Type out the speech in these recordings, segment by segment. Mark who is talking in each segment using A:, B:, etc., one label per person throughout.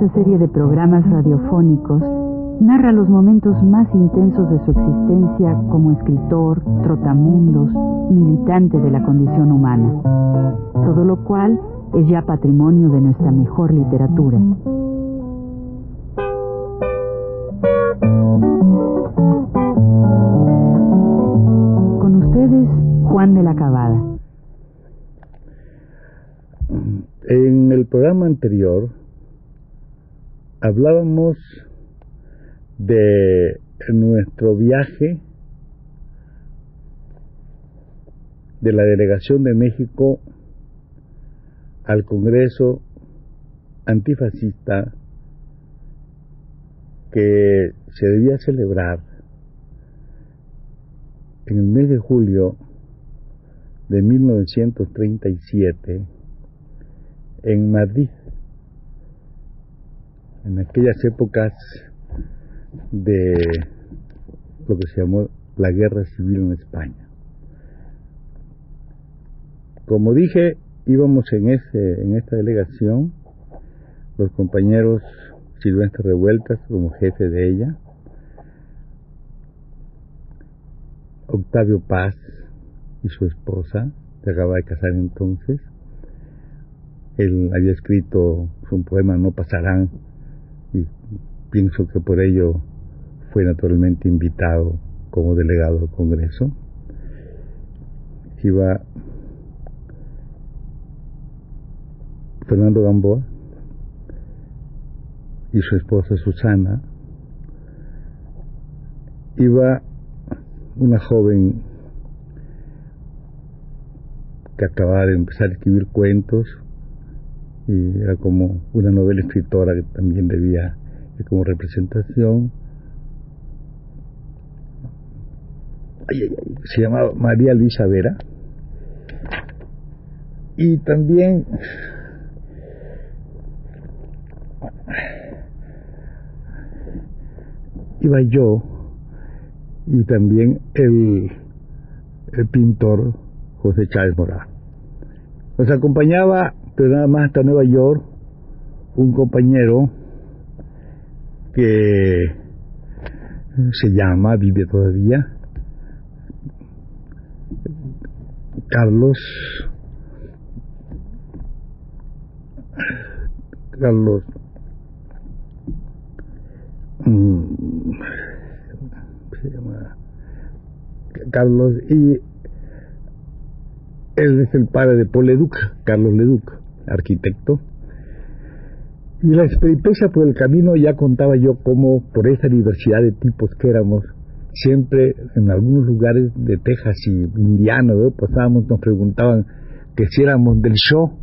A: esta serie de programas radiofónicos, narra los momentos más intensos de su existencia como escritor, trotamundos, militante de la condición humana, todo lo cual es ya patrimonio de nuestra mejor literatura. Con ustedes, Juan de la Cabada.
B: En el programa anterior hablábamos de nuestro viaje de la delegación de México al Congreso antifascista que se debía celebrar en el mes de julio de 1937 en Madrid, en aquellas épocas de lo que se llamó la guerra civil en España. Como dije, íbamos en, en esta delegación los compañeros Silvestre Revueltas como jefe de ella, Octavio Paz y su esposa, se acaba de casar entonces. Él había escrito un poema No pasarán pienso que por ello fue naturalmente invitado como delegado al Congreso. Iba Fernando Gamboa y su esposa Susana. Iba una joven que acababa de empezar a escribir cuentos y era como una novela escritora que también debía como representación. se llamaba María Luisa Vera. Y también iba yo y también el, el pintor José Chávez Morá. Nos acompañaba, pero nada más hasta Nueva York, un compañero que se llama, vive todavía, Carlos Carlos mm, se llama Carlos y él es el padre de Paul Leduc, Carlos Leduc, arquitecto y la experiencia por el camino ya contaba yo cómo por esa diversidad de tipos que éramos, siempre en algunos lugares de Texas y Indiana, pasábamos, nos preguntaban que si éramos del show,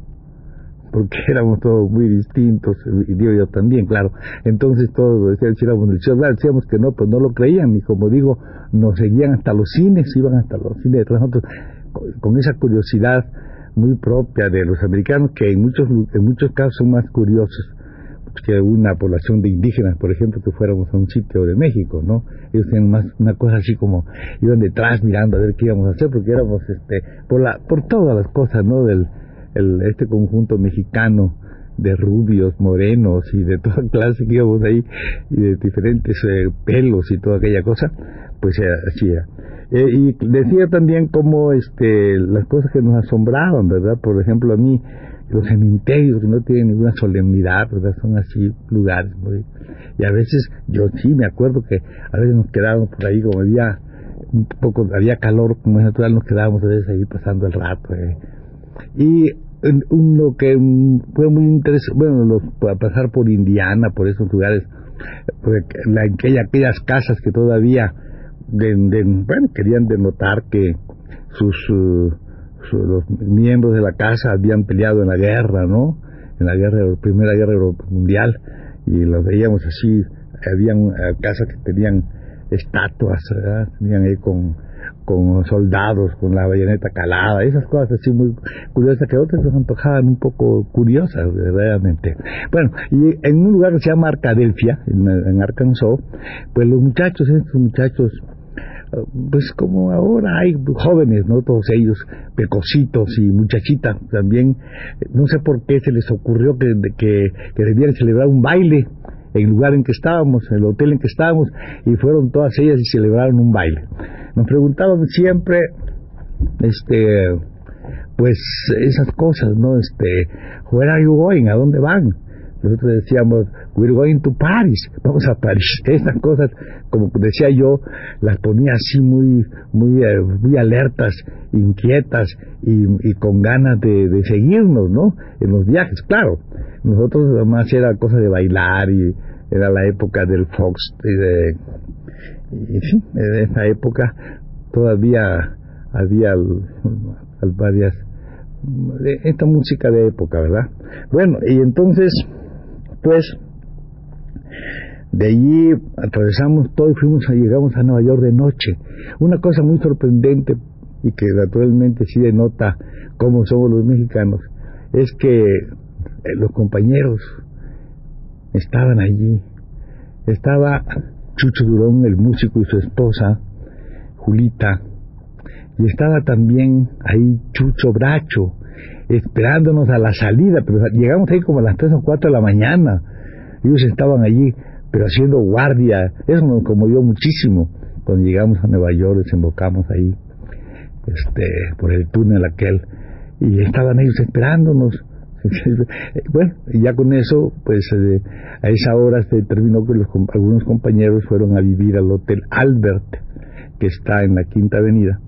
B: porque éramos todos muy distintos, y digo yo también, claro. Entonces todos decían si éramos del show, decíamos que no, pues no lo creían, y como digo, nos seguían hasta los cines, iban hasta los cines detrás de nosotros, con esa curiosidad muy propia de los americanos, que en muchos, en muchos casos son más curiosos que una población de indígenas, por ejemplo, que fuéramos a un sitio de México, ¿no? Ellos tenían más una cosa así como iban detrás mirando a ver qué íbamos a hacer, porque éramos, este, por la, por todas las cosas, ¿no? Del el, este conjunto mexicano de rubios, morenos y de toda clase que íbamos ahí y de diferentes eh, pelos y toda aquella cosa, pues eh, así era. Eh, y decía también como este las cosas que nos asombraban, ¿verdad? Por ejemplo, a mí los cementerios no tienen ninguna solemnidad, ¿verdad? Son así lugares muy... Y a veces, yo sí me acuerdo que a veces nos quedábamos por ahí, como había un poco, había calor, como es natural, nos quedábamos a veces ahí pasando el rato. ¿eh? Y uno que fue muy interesante, bueno, los, pasar por Indiana, por esos lugares, la, aquella, aquellas casas que todavía bueno, querían denotar que sus... Uh, los miembros de la casa habían peleado en la guerra, ¿no? En la guerra, primera guerra mundial, y los veíamos así, habían eh, casas que tenían estatuas, venían ahí con, con soldados, con la bayoneta calada, esas cosas así muy curiosas que otras nos antojaban un poco curiosas, verdaderamente. Bueno, y en un lugar que se llama Arcadelfia, en, en Arkansas, pues los muchachos, estos muchachos, pues como ahora hay jóvenes, ¿no? Todos ellos, pecositos y muchachitas también, no sé por qué se les ocurrió que, que, que debían celebrar un baile en el lugar en que estábamos, en el hotel en que estábamos, y fueron todas ellas y celebraron un baile. Nos preguntaban siempre, este, pues esas cosas, ¿no? Este, where are you going? ¿A dónde van? Nosotros decíamos, we're going to Paris, vamos a París. Esas cosas, como decía yo, las ponía así muy, muy, eh, muy alertas, inquietas y, con ganas de, de, seguirnos, ¿no? En los viajes, claro. Nosotros además era cosa de bailar y era la época del Fox y de, y sí, en esa época todavía había varias esta música de época, ¿verdad? Bueno, y entonces pues de allí atravesamos todo y fuimos a, llegamos a Nueva York de noche. Una cosa muy sorprendente y que naturalmente sí denota cómo somos los mexicanos es que eh, los compañeros estaban allí. Estaba Chucho Durón, el músico, y su esposa, Julita. Y estaba también ahí Chucho Bracho, esperándonos a la salida, pero llegamos ahí como a las 3 o 4 de la mañana. Ellos estaban allí, pero haciendo guardia. Eso nos conmovió muchísimo. Cuando llegamos a Nueva York, desembocamos ahí, este, por el túnel aquel, y estaban ellos esperándonos. bueno, y ya con eso, pues eh, a esa hora se terminó que los, algunos compañeros fueron a vivir al Hotel Albert, que está en la Quinta Avenida.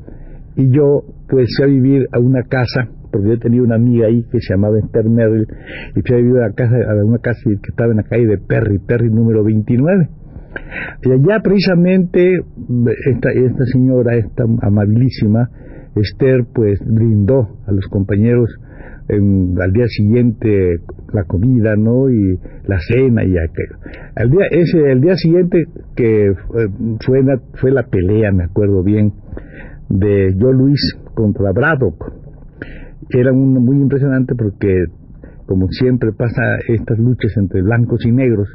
B: Y yo, pues, fui a vivir a una casa porque yo tenía una amiga ahí que se llamaba Esther Merrill y fui a vivir a, la casa, una casa que estaba en la calle de Perry, Perry número 29. Y allá precisamente esta, esta señora, esta amabilísima, Esther, pues brindó a los compañeros al día siguiente la comida, ¿no? Y la cena y aquello. Al día, ese, el día siguiente que fue, fue la pelea, me acuerdo bien, de Joe Luis contra Braddock era un, muy impresionante porque, como siempre pasa estas luchas entre blancos y negros,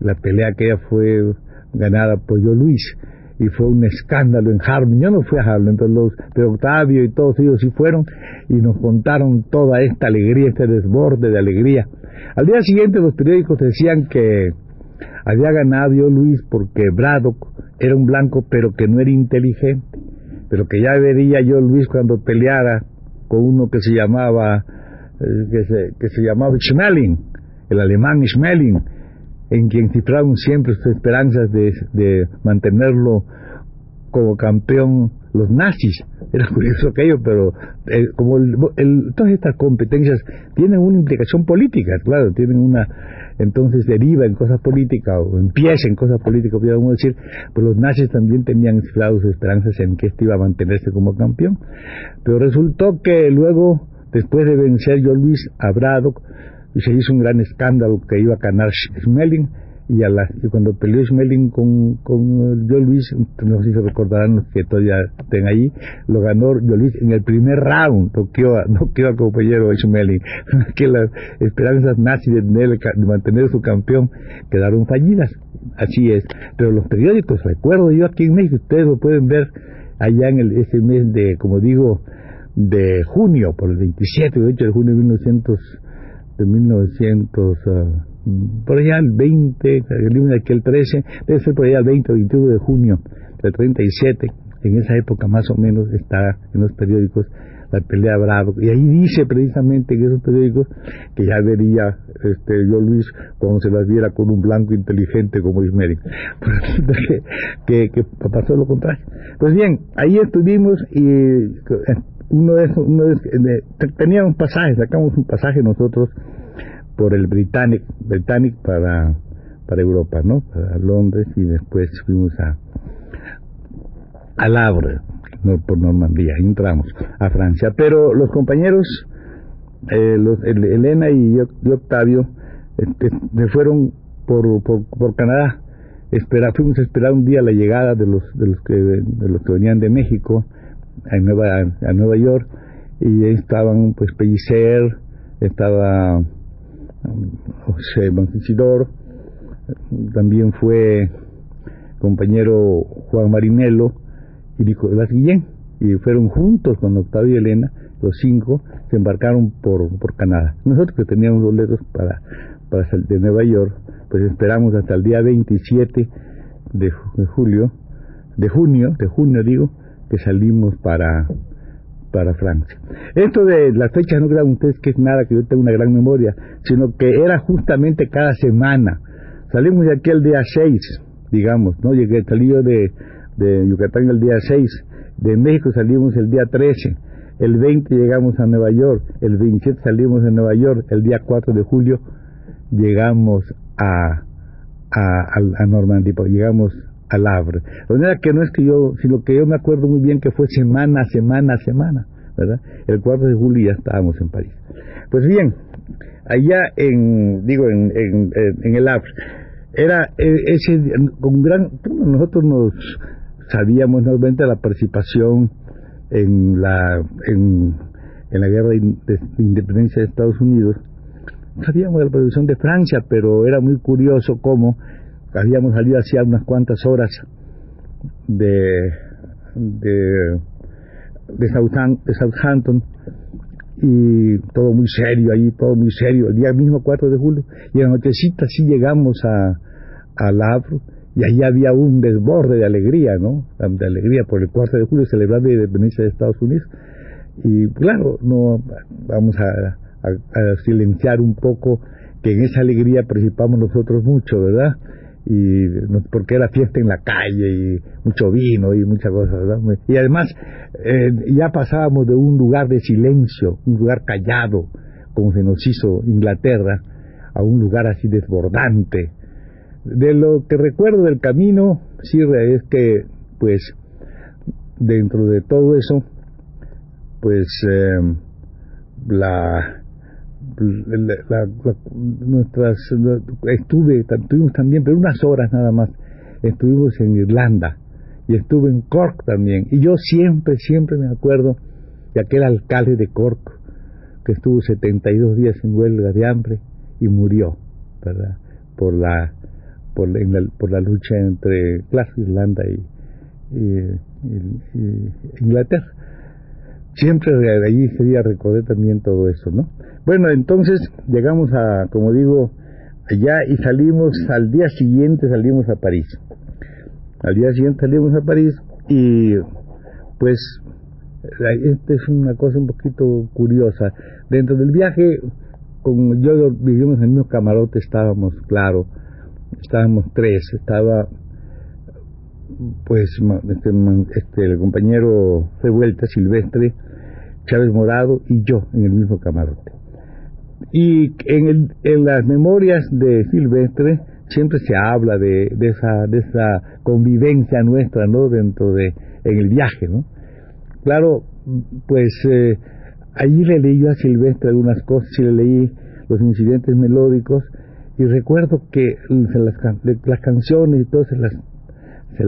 B: la pelea aquella fue ganada por yo Luis y fue un escándalo en Harlem. Yo no fui a Harlem, pero, los, pero Octavio y todos ellos sí fueron y nos contaron toda esta alegría, este desborde de alegría. Al día siguiente los periódicos decían que había ganado yo Luis porque Braddock era un blanco pero que no era inteligente, pero que ya vería yo Luis cuando peleara con uno que se llamaba eh, que, se, que se llamaba Schmeling, el alemán Schmeling, en quien cifraron siempre sus esperanzas de, de mantenerlo como campeón los nazis. Era curioso aquello, pero eh, como todas estas competencias tienen una implicación política, claro, tienen una entonces deriva en cosas políticas o empieza en cosas políticas, podríamos decir, pues los nazis también tenían sus esperanzas en que este iba a mantenerse como campeón. Pero resultó que luego, después de vencer yo Luis a Braddock, se hizo un gran escándalo que iba a ganar Schmeling, y, a la, y cuando peleó Schmeling con, con Joe Luis, no sé si se recordarán que todavía estén ahí, lo ganó Joe Luis en el primer round, noqueó noqueó a compañero Schmeling, que las esperanzas nazis de, mantener su campeón quedaron fallidas, así es, pero los periódicos, recuerdo yo aquí en México, ustedes lo pueden ver allá en el, ese mes de, como digo, de junio, por el 27 de de junio de 1900, de 1900, por allá el 20, el lunes aquí el 13, debe ser por allá el 20 o 21 de junio del 37, en esa época más o menos está en los periódicos la pelea Bravo, y ahí dice precisamente en esos periódicos que ya vería este, yo Luis cuando se las viera con un blanco inteligente como Ismeri. que, que, pasó lo contrario. Pues bien, ahí estuvimos y eh, uno de esos, uno de, tenía un pasaje, sacamos un pasaje nosotros por el Britannic, Britannic para, para Europa, ¿no? Para Londres y después fuimos a, a por Normandía, y entramos a Francia. Pero los compañeros, eh, los, Elena y, Octavio, este, fueron por, por, Canadá espera, fuimos a esperar un día la llegada de los, de los, que, de los que venían de México a Nueva, a Nueva York y estaban pues Pellicer, estaba José Mancisidor, también fue compañero Juan Marinelo y Nicolás Guillén, y fueron juntos con Octavio y Elena, los cinco, se embarcaron por, por Canadá. Nosotros que teníamos boletos para, para salir de Nueva York, pues esperamos hasta el día 27 de, de julio, de junio, de junio digo, que salimos para para Francia. Esto de las fechas no crean ustedes que es nada que yo tenga una gran memoria, sino que era justamente cada semana. Salimos de aquí el día 6, digamos, ¿no? Llegué, salí yo de, de Yucatán el día 6, de México salimos el día 13, el 20 llegamos a Nueva York, el 27 salimos de Nueva York, el día 4 de julio llegamos a, a, a, Normandía, llegamos al Havre. De que no es que yo, sino que yo me acuerdo muy bien que fue semana, semana, semana, ¿verdad? El 4 de julio ya estábamos en París. Pues bien, allá en, digo, en, en, en el Havre, era e, ese, con gran, nosotros nos sabíamos nuevamente la participación en la, en, en la guerra de, de independencia de Estados Unidos, sabíamos de la producción de Francia, pero era muy curioso cómo habíamos salido hacía unas cuantas horas de de, Southampton y todo muy serio ahí, todo muy serio, el día mismo 4 de julio, y en la nochecita sí llegamos a, a Lavro, y ahí había un desborde de alegría, ¿no? De alegría por el 4 de julio celebrando la independencia de Estados Unidos. Y claro, no vamos a silenciar un poco que en esa alegría participamos nosotros mucho, ¿verdad? Y porque era fiesta en la calle y mucho vino y muchas cosas y además eh, ya pasábamos de un lugar de silencio un lugar callado como se nos hizo Inglaterra a un lugar así desbordante. De lo que recuerdo del camino sí es que pues dentro de todo eso pues eh, la nuestras estuve estuvimos también pero unas horas nada más estuvimos en Irlanda y estuve en Cork también. Y yo siempre siempre me acuerdo de aquel alcalde de Cork que estuvo 72 días en huelga de hambre y murió verdad por la por la, por la lucha entre claro, Irlanda y, y Inglaterra siempre de ahí sería recordar también todo eso, ¿no? Bueno, entonces llegamos a, como digo, allá y salimos, al día siguiente salimos a París. Al día siguiente salimos a París y pues esta es una cosa un poquito curiosa. Dentro del viaje, con yo vivimos en el mismo camarote, estábamos, claro, estábamos tres, estaba pues este, este, el compañero de vuelta silvestre, Chávez Morado y yo en el mismo camarote. Y en, el, en las memorias de Silvestre siempre se habla de, de, esa, de esa convivencia nuestra, ¿no? Dentro de, en el viaje, ¿no? Claro, pues eh, allí le leí a Silvestre algunas cosas y le leí los incidentes melódicos y recuerdo que las, las canciones y todo se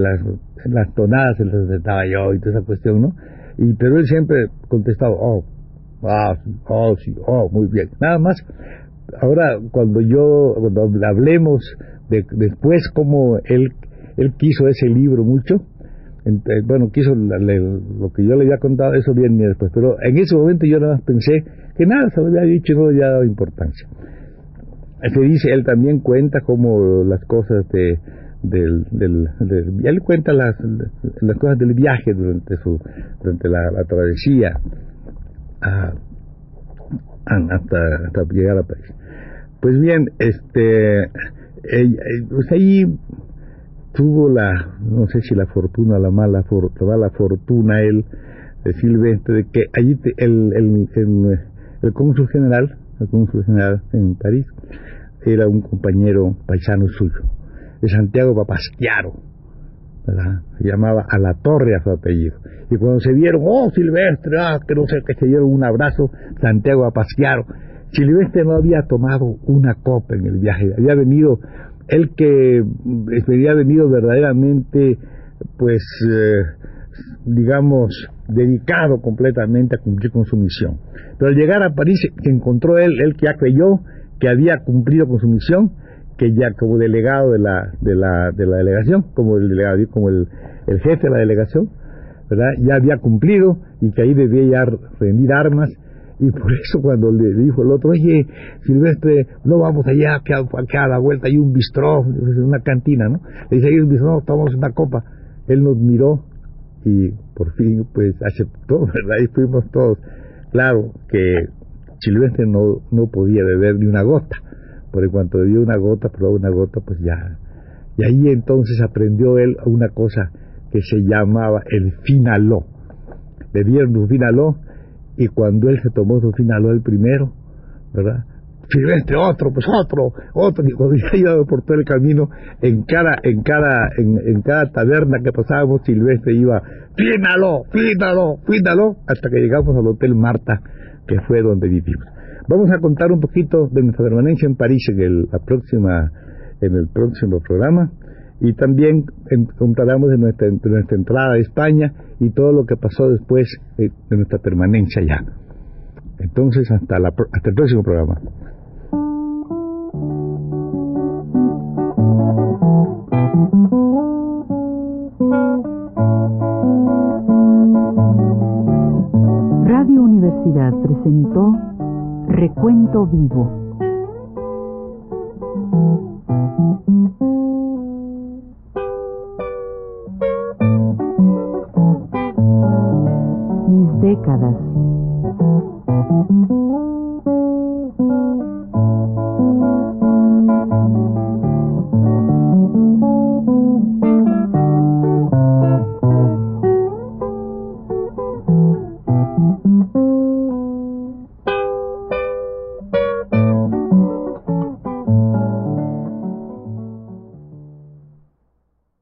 B: las tonadas se las daba yo y toda esa cuestión, ¿no? Y, pero él siempre contestaba, oh, ah, oh, sí, oh, muy bien. Nada más, ahora cuando yo, cuando hablemos de después cómo él, él quiso ese libro mucho, eh, bueno, quiso lo que yo le había contado, eso viene después, pero en ese momento yo nada más pensé que nada, se lo había dicho y no le había dado importancia. Se dice, él también cuenta como las cosas de del, del, él cuenta las, las cosas del viaje durante su durante la, travesía hasta, hasta llegar a París pues bien este pues ahí tuvo la no sé si la fortuna la mala la mala fortuna él de Silvestre de que allí el, el, el, el cónsul general el cónsul general en París era un compañero paisano suyo de Santiago Papasquiaro. Se llamaba a la torre a su apellido. Y cuando se vieron, oh Silvestre, ah, que no sé, que se dieron un abrazo, Santiago Papasquiaro. Silvestre no había tomado una copa en el viaje, había venido él que había venido verdaderamente, pues, eh, digamos, dedicado completamente a cumplir con su misión. Pero al llegar a París se encontró él, él que ya creyó que había cumplido con su misión, que ya como delegado de la, de la, de la delegación, como el delegado, como el, jefe de la delegación, ¿verdad? ya había cumplido y que ahí debía ya rendir armas y por eso cuando le dijo el otro, oye, Silvestre, no vamos allá, que a, la vuelta hay un bistró, una cantina, ¿no? Le dice, ahí un bistró, tomamos una copa. Él nos miró y por fin, pues, aceptó, ¿verdad? Y fuimos todos. Claro que Silvestre no, no podía beber ni una gota, porque cuando bebió una gota, probó una gota, pues ya. Y ahí entonces aprendió él una cosa que se llamaba el finaló. Le dieron un finaló y cuando él se tomó su finaló el primero, ¿verdad? Silvestre, otro, pues otro, otro, y cuando ya iba por todo el camino, en cada, en cada, en, cada taberna que pasábamos, Silvestre iba, fínalo, fínalo, fínalo, hasta que llegamos al Hotel Marta, que fue donde vivimos. Vamos a contar un poquito de nuestra permanencia en París en el, la próxima, en el próximo programa y también contaremos de nuestra, nuestra entrada a España y todo lo que pasó después eh, de nuestra permanencia allá. Entonces, hasta, la, hasta el próximo programa.
A: Radio Universidad presentó Recuento Vivo